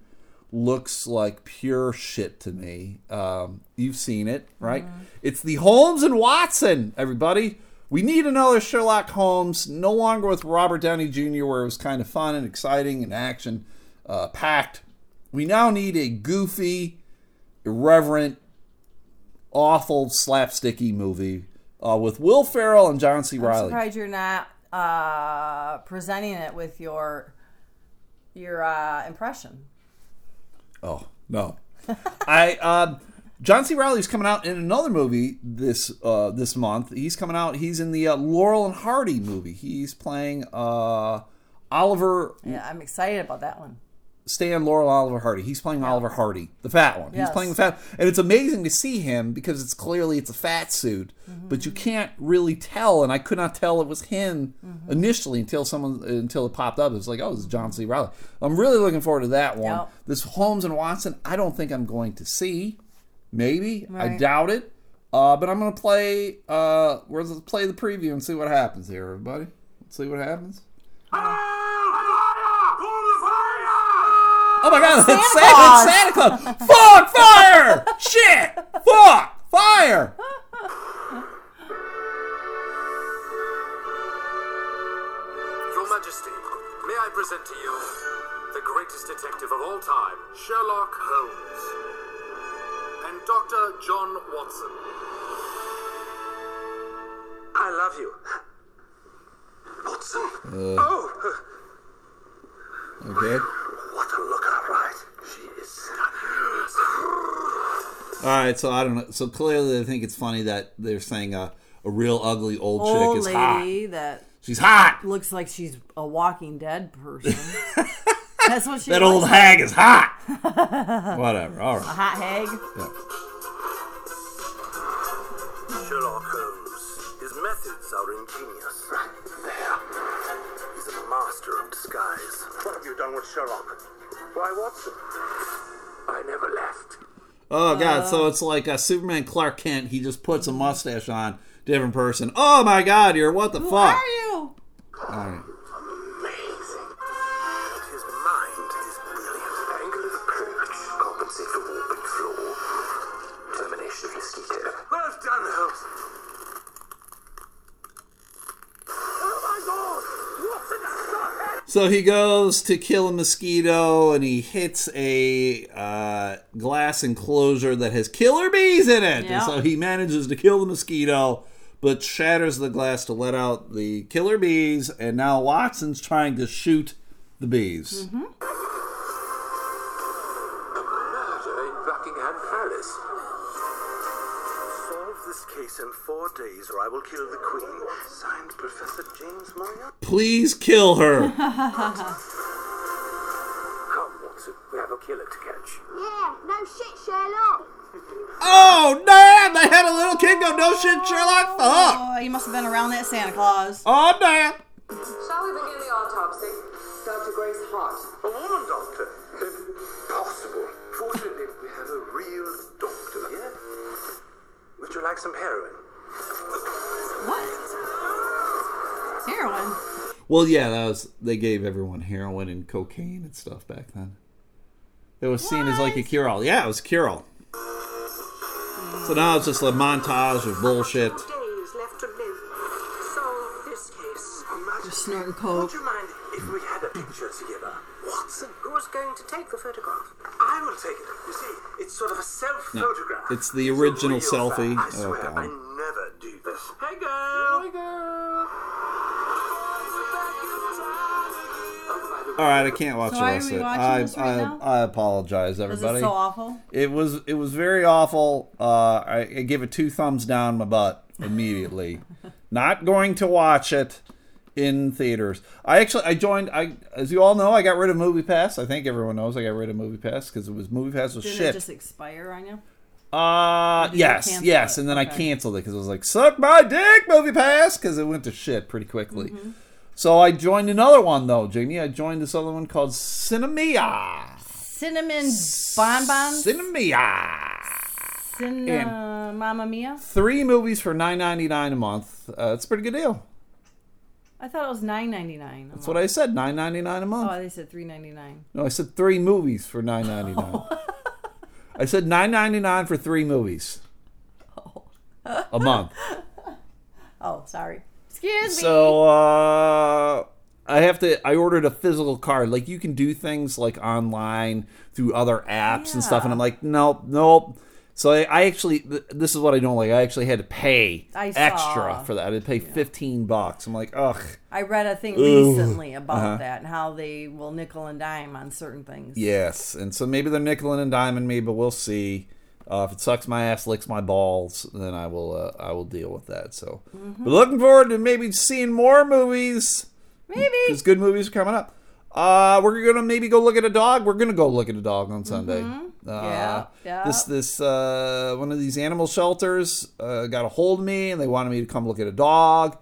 looks like pure shit to me. Um, you've seen it, right? It's the Holmes and Watson. Everybody, we need another Sherlock Holmes. No longer with Robert Downey Jr., where it was kind of fun and exciting and action uh, packed. We now need a goofy, irreverent, awful slapsticky movie uh, with Will Ferrell and John C. I'm Reilly. surprised you're not uh, presenting it with your your uh, impression. Oh no, I uh, John C. Reilly's coming out in another movie this uh, this month. He's coming out. He's in the uh, Laurel and Hardy movie. He's playing uh, Oliver Yeah, I'm excited about that one. Stan Laurel Oliver Hardy. He's playing Oliver Hardy, the fat one. He's playing the fat, and it's amazing to see him because it's clearly it's a fat suit, Mm-hmm. but you can't really tell. And I could not tell it was him Mm-hmm. initially until someone until it popped up. It was like, oh, this is John C. Riley. I'm really looking forward to that one. Yep. This Holmes and Watson, I don't think I'm going to see. Maybe I doubt it. Uh, but I'm gonna play. Uh, we're gonna play the preview and see what happens here, everybody. Let's see what happens. Oh my god, it's Santa, Claus. it's Santa Claus! Fuck, fire! Shit! Fuck, fire! Your Majesty, may I present to you the greatest detective of all time, Sherlock Holmes, and Dr. John Watson. I love you. Watson. Uh, oh, Okay. what a looker, right? She is stunning. All right, so I don't know. So clearly, they think it's funny that they're saying a, a real ugly old, chick Old is hot. lady that She's hot. Looks like she's a Walking Dead person. That's what she That old like. hag is hot. Whatever. All A right. hot hag. Sherlock Holmes. His methods are ingenious. Right There. He's a master of disguise. What have you done with Sherlock? Why, Watson? I never left. Oh god, so uh. it's like a Superman Clark Kent. He just puts a mustache on, different person. Oh my god, you're what the Who fuck? are you? All right. So he goes to kill a mosquito and he hits a uh, glass enclosure that has killer bees in it. Yeah. And so he manages to kill the mosquito, but shatters the glass to let out the killer bees. And now Watson's trying to shoot the bees. Mm-hmm. Murder in Buckingham Palace. Solve this case in four days, or I will kill the Queen. Signed, Professor James Moriarty. Please kill her. Come, Watson. We have a killer to catch. Yeah, no shit, Sherlock. oh, damn! They had a little kid go, no shit, Sherlock. Fuck. Oh, you must have been around that Santa Claus. Oh, damn. Shall we begin the autopsy? Dr. Grace Hart. A woman doctor. Impossible. Fortunately, we have a real doctor here. Would you like some heroin? What? Heroin. Well, yeah, that was they gave everyone heroin and cocaine and stuff back then. It was seen as like a cure all. Yeah, it was cure all. So now it's just a montage of bullshit. Days left to live. Solve this case. Would you mind if we had a picture together? Watson, Who's going to take the photograph? I will take it. You see, it's sort of a self-photograph. it's the original real selfie. fan. I Oh, God. I never do this. Hey, All right, I can't watch So the rest of it. I, right I? I apologize, Was everybody. it so awful? It was it was very awful. Uh, I, I give it two thumbs down my butt immediately. Not going to watch it in theaters. I actually I joined. I as you all know, I got rid of Movie Pass. I think everyone knows I got rid of Movie Pass because it was Movie Pass was shit. Didn't shit. it just expire on you? uh you yes, yes, it? and then I canceled it because it was like suck my dick, Movie Pass, because it went to shit pretty quickly. Mm-hmm. So I joined another one though, Jamie. I joined this other one called Sinemia. Cinnamon bonbons. Sinemia. Cin- uh, Mamma Mia. three movies for nine ninety nine a month. Uh, it's a pretty good deal. I thought it was nine ninety nine. That's what I said. Nine ninety nine a month. Oh, they said three ninety nine. no, I said three movies for nine ninety nine. I said nine ninety nine for three movies Oh. a month. Oh, sorry. Excuse me. So uh, I have to. I ordered a physical card. Like you can do things like online through other apps and stuff, and I'm like, nope, nope. So I, I actually, this is what I don't like. I actually had to pay extra for that. I had to pay fifteen bucks. I'm like, ugh. I read a thing recently about Uh-huh. that and how they will nickel and dime on certain things. Yes, and so maybe they're nickel and diming me, but we'll see. Uh, if it sucks my ass, licks my balls, then I will. Uh, I will deal with that. So, Mm-hmm. but looking forward to maybe seeing more movies. Maybe. because good movies are coming up. Uh, we're gonna maybe go look at a dog. We're gonna go look at a dog on Sunday. Uh, Yeah, yeah. This this uh, one of these animal shelters uh, got a hold of me, and they wanted me to come look at a dog.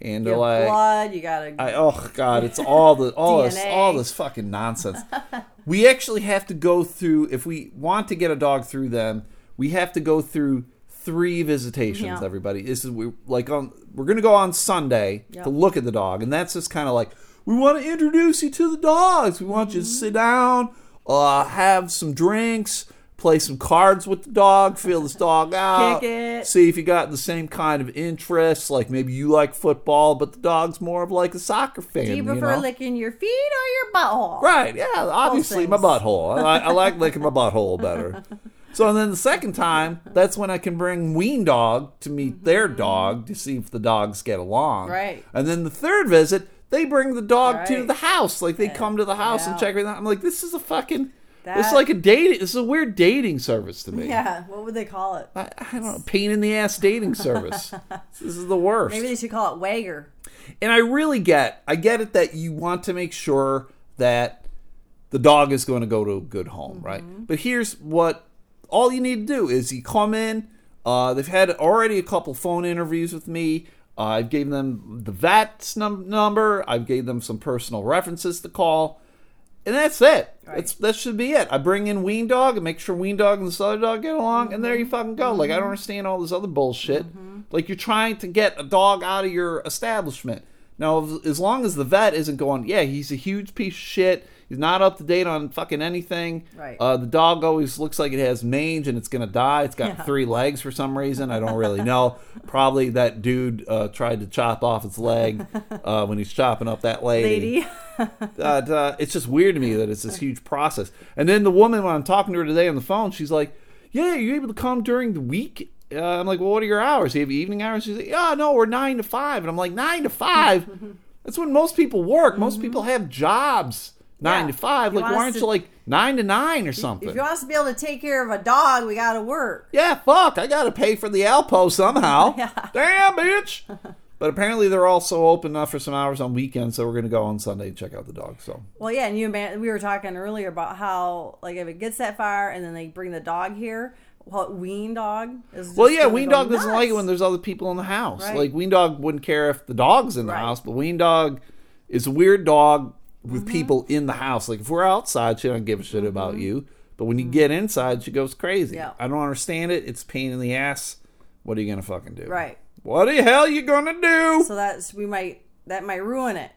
And You they're like, blood. You gotta. I, oh god, it's all the all this all this fucking nonsense. we actually have to go through if we want to get a dog through them. We have to go through three visitations. Yeah. Everybody, this is we like on. We're gonna go on Sunday Yep. to look at the dog, and that's just kind of like we want to introduce you to the dogs. We want you Mm-hmm. to sit down, uh, have some drinks. Play some cards with the dog, feel this dog out, see if you got the same kind of interests. Like maybe you like football, but the dog's more of like a soccer fan. do you prefer know? licking your feet or your butthole? Right, yeah, obviously my butthole. I, I like licking my butthole better. So then the second time, that's when I can bring Ween Dog to meet their dog to see if the dogs get along. Mm-hmm. Right. And then the third visit, they bring the dog to the house. Like they come to the house and check everything out. I'm like, this is a fucking this is like a dating this is a weird dating service to me. Yeah. What would they call it? I, I don't know, pain in the ass dating service. this is the worst. Maybe they should call it Wagger. And I really get, I get it that you want to make sure that the dog is going to go to a good home, right? But here's what all you need to do is you come in. Uh, they've had already a couple phone interviews with me. Uh, I've gave them the VET's num- number. I've gave them some personal references to call, and that's it. That's that should be it. I bring in Ween Dog and make sure Ween Dog and this other dog get along, and there you fucking go. Like I don't understand all this other bullshit. Like you're trying to get a dog out of your establishment. Now, as long as the vet isn't going, yeah, he's a huge piece of shit. He's not up to date on fucking anything. Right. Uh, the dog always looks like it has mange and it's gonna die. It's got Yeah. three legs for some reason. I don't really know. Probably that dude uh, tried to chop off its leg uh, when he's chopping up that Lady. uh, uh, it's just weird to me that it's this huge process. And then the woman, when I'm talking to her today on the phone, she's like, "Yeah, you able to come during the week?" Uh, I'm like, "Well, what are your hours? Do you have evening hours?" She's like, "Yeah, no, we're nine to 5. And I'm like, nine to five? That's when most people work. Most people have jobs nine. Yeah. to five. Like, why aren't to- you like nine to nine or something?" If you want us to be able to take care of a dog, we got to work. yeah, fuck, I gotta pay for the Alpo somehow. Yeah. Damn, bitch. But apparently they're also open enough for some hours on weekends, so we're gonna go on Sunday and check out the dog. So Well, yeah, and you man, we were talking earlier about how like if it gets that far and then they bring the dog here, well, Ween dog is. Just Well, yeah, Ween Dog doesn't like it when there's other people in the house. Right. Like Ween Dog wouldn't care if the dog's in the Right. house, but Ween Dog is a weird dog Mm-hmm. with people in the house. Like if we're outside, she don't give a shit about you. But when you get inside, she goes crazy. Mm-hmm. Yeah. I don't understand it. It's a pain in the ass. What are you gonna fucking do? Right. What the hell you gonna do? So that's we might that might ruin it.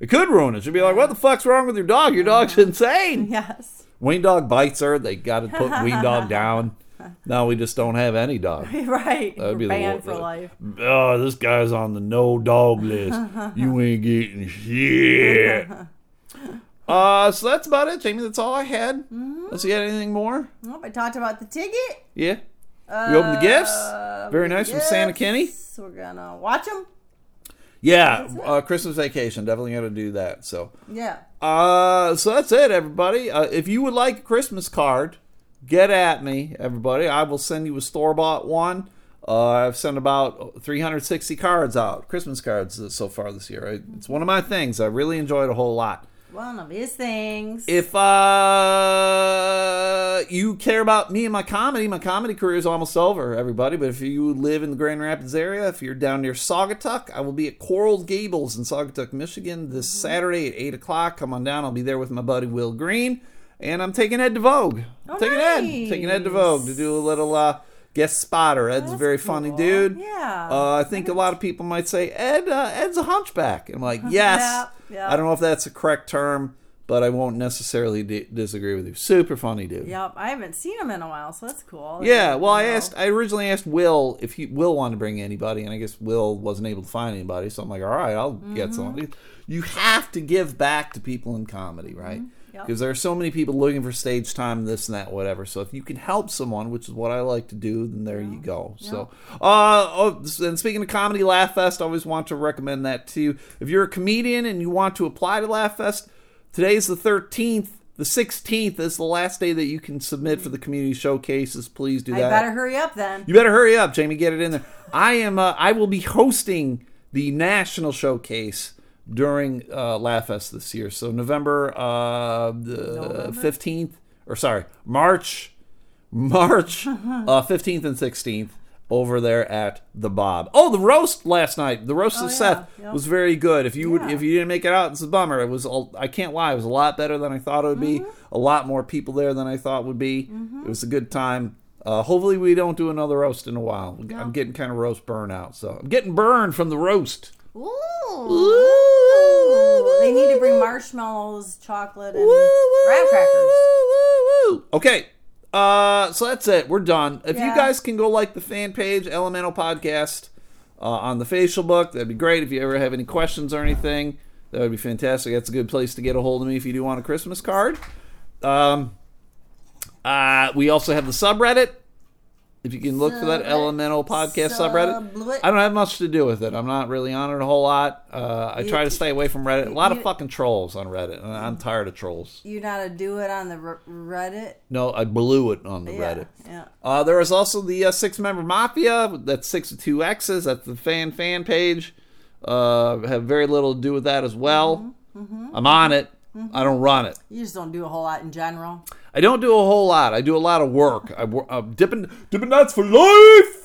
It could ruin it. She'd be like, "What the fuck's wrong with your dog? Your dog's insane." Yes. Ween Dog bites her. They got to put Ween Dog down. Now we just don't have any dog. right. That'd be the banned wor- for life. Oh, this guy's on the no dog list. you ain't getting shit. Uh, so that's about it, Jamie. That's all I had. Mm-hmm. Let's anything more. Nope, I talked about the ticket. Yeah. you opened the gifts. Uh, Very nice from Santa Kenny. We're gonna watch them. Yeah, uh, Christmas vacation. Definitely to do that. So, Yeah. uh, so that's it, everybody. Uh, if you would like a Christmas card, get at me, everybody. I will send you a store bought one. Uh, I've sent about 360 cards out, Christmas cards uh, so far this year. It's one of my things. I really enjoyed a whole lot. One of his things. If uh, you care about me and my comedy, my comedy career is almost over, everybody. But if you live in the Grand Rapids area, if you're down near Saugatuck, I will be at Coral Gables in Saugatuck, Michigan this Mm-hmm. Saturday at 8 o'clock. Come on down. I'll be there with my buddy Will Green. And I'm taking Ed to Vogue. Oh, taking Ed. Taking Ed to Vogue to do a little uh, guest spotter. Ed's a very funny dude. Yeah. Uh, I think a lot of people might say, Ed, uh, Ed's a hunchback. And I'm like, yes. Yeah, yeah. I don't know if that's a correct term, but I won't necessarily di- disagree with you. Super funny dude. Yep. I haven't seen him in a while, so that's cool. Yeah, well, I asked. I originally asked Will if he Will wanted to bring anybody, and I guess Will wasn't able to find anybody. So I'm like, all right, I'll Mm-hmm. get somebody. You have to give back to people in comedy, right? Mm-hmm. Yep. Because there are so many people looking for stage time, this and that, whatever. So if you can help someone, which is what I like to do, then there you go. So, uh, oh, and speaking of comedy, Laugh Fest, I always want to recommend that to you. If you're a comedian and you want to apply to Laugh Fest, today's the 13th. The 16th is the last day that you can submit for the community showcases. Please do I that. better hurry up then. You better hurry up, Jamie. Get it in there. I am. Uh, I will be hosting the national showcase during uh, Laugh Fest this year. So November uh, the fifteenth, or sorry, March, March uh, fifteenth and sixteenth. Over there at the Bob. Oh, the roast last night. The roast Oh, of yeah. Seth Yep. was very good. If you would, if you didn't make it out, it's a bummer. It was. I can't lie. It was a lot better than I thought it would be. Mm-hmm. A lot more people there than I thought would be. It was a good time. Uh, hopefully, we don't do another roast in a while. I'm getting kind of roast burnout, so I'm getting burned from the roast. Ooh. They need to bring marshmallows, chocolate, and graham crackers. Okay. Uh, so that's it. We're done. If you guys can go like the fan page, Elemental Podcast, uh, on the facial book, that'd be great. If you ever have any questions or anything, that would be fantastic. That's a good place to get a hold of me if you do want a Christmas card. Um, uh, we also have the subreddit. If you can look for that Elemental Podcast subreddit. I don't have much to do with it. I'm not really on it a whole lot. Uh, I try to stay away from Reddit. A lot of fucking trolls on Reddit, and I'm tired of trolls. You how to do it on the Reddit? No, I blew it on the Yeah, Reddit. yeah. Uh, there is also the uh, six member mafia. That's six with two X's. That's the fan fan page. uh, have very little to do with that as well. Mm-hmm, I'm on it. I don't run it. You just don't do a whole lot in general. I don't do a whole lot. I do a lot of work. I, I'm dipping, dipping nuts for life.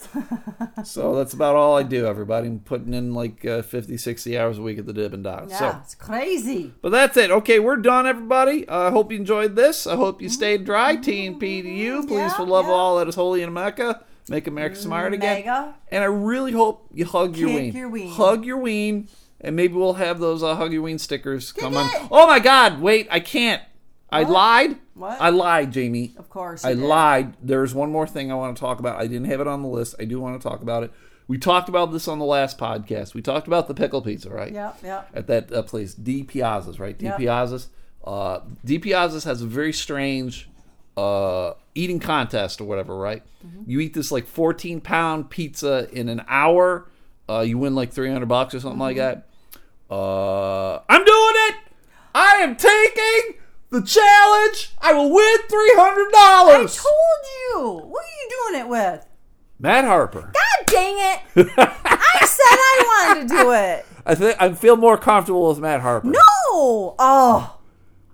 so that's about all I do, everybody. I'm putting in like uh, 50, 60 hours a week at the Dippin' Dots. Yeah, So, it's crazy. but that's it. Okay, we're done, everybody. I hope you enjoyed this. I hope you stayed dry. TNP to you. Please, Yeah, for love of yeah. all that is holy in America, make America smart again. Mega. And I really hope you hug your Kick ween. your ween. Hug your ween. And maybe we'll have those uh, hug your ween stickers come on. Oh my God! Wait, I can't. I lied. What? I lied, Jamie. Of course. I did. lied. There's one more thing I want to talk about. I didn't have it on the list. I do want to talk about it. We talked about this on the last podcast. We talked about the pickle pizza, right? Yep, yep. At that uh, place, D Piazza's, right? D Yep. Piazza's. Uh, D Piazza's has a very strange uh, eating contest or whatever, right? Mm-hmm. You eat this like 14 pound pizza in an hour. Uh, you win like 300 bucks or something like Mm-hmm. that. Uh, I'm doing it. I am taking the challenge. I will win three hundred dollars. I told you. What are you doing it with? Matt Harper. God dang it. I said I wanted to do it. I think I feel more comfortable with Matt Harper. No. Oh.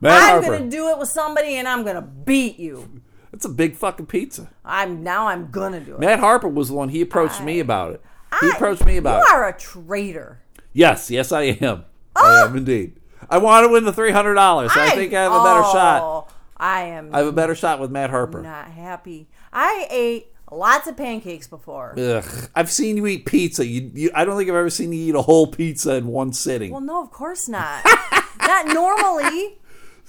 Matt Harper I'm Harper. gonna do it with somebody and I'm gonna beat you. That's a big fucking pizza. I'm now I'm gonna do it. Matt Harper was the one. He approached me about it. He I- approached me about You it. are a traitor. Yes, yes, I am. Ah! I am indeed. I want to win the three hundred dollars. I, think I have a better shot. Oh, I am I have a better shot with Matt Harper. not happy. I ate lots of pancakes before. Ugh, I've seen you eat pizza. You, you, I don't think I've ever seen you eat a whole pizza in one sitting. Well, no, of course not. not normally,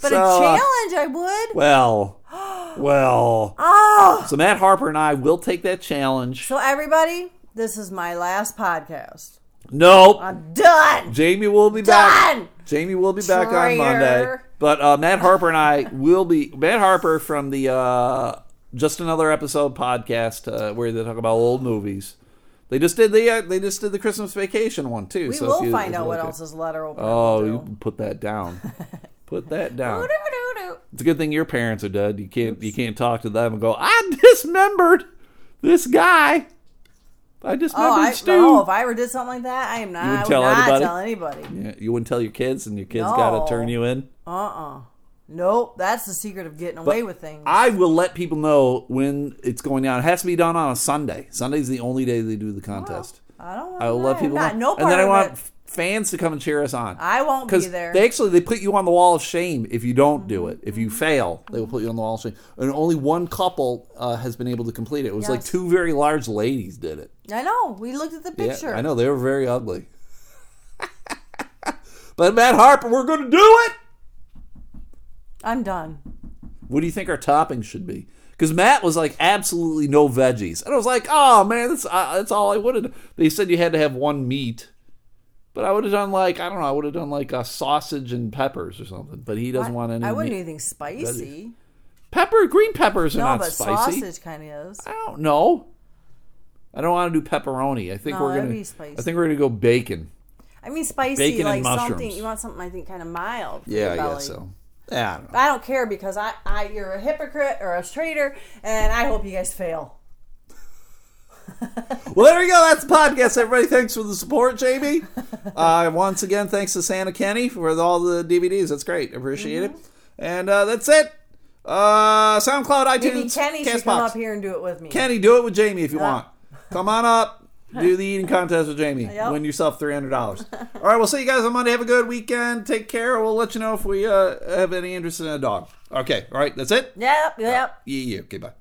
but So, a uh, challenge I would. Well, well. Oh, So Matt Harper and I will take that challenge. so everybody, this is my last podcast. Nope. I'm done. Jamie will be back. Jamie will be back on Monday. But uh, Matt Harper and I will be Matt Harper from the uh, Just Another Episode podcast uh, where they talk about old movies. They just did the uh, they just did the Christmas Vacation one too. We so will you- find out what else this letter opener Oh, you put that down. put that down. It's a good thing your parents are dead. You can't you can't talk to them and go, I dismembered this guy. I dismembered Oh, I, oh, Stu. no, if I ever did something like that, I am not. wouldn't I would tell not anybody? tell anybody. Yeah, you wouldn't tell your kids, and your kids got to turn you in. Uh-uh. Nope. That's the secret of getting away with things. I will let people know when it's going down. It has to be done on a Sunday. Sunday's the only day they do the contest. I don't want I will let people not, know, No part and then I want it. Fans to come and cheer us on. I won't be there. they actually they put you on the wall of shame if you don't do it. If you fail, they will put you on the wall of shame. And only one couple uh, has been able to complete it. It was like two very large ladies did it. I know. We looked at the Yeah, picture. I know they were very ugly. but Matt Harper, we're going to do it. I'm done. What do you think our toppings should be? Because Matt was like absolutely no veggies, and I was like, "Oh man, that's uh, that's all I wanted. They said you had to have one meat, but I would have done like I don't know, I would have done like a sausage and peppers or something. But he doesn't want any. I wouldn't meat. do anything spicy. Pepper, green peppers are No, not but spicy. sausage kind of is. I don't know. I don't want to do pepperoni. I think No, we're gonna. be spicy. I think we're gonna go bacon. I mean, spicy Bacon like and something. You want something I think kind of mild. For Yeah, I guess so. Yeah, I don't. I don't care because I, I, you're a hypocrite or a traitor, and I hope you guys fail. Well, there we go. That's the podcast, everybody. Thanks for the support, Jamie. Uh, once again, thanks to Santa Kenny for all the DVDs. That's great. Appreciate it. And uh, that's it. Uh, SoundCloud, iTunes, Maybe Kenny should come up here and do it with me. Kenny, do it with Jamie if you want. Come on up. Do the eating contest with Jamie. Yep. Win yourself three hundred dollars. All right, we'll see you guys on Monday. Have a good weekend. Take care. We'll let you know if we uh, have any interest in a dog. Okay. All right. That's it. Yep, yep. Yeah. Yeah. Okay. Bye.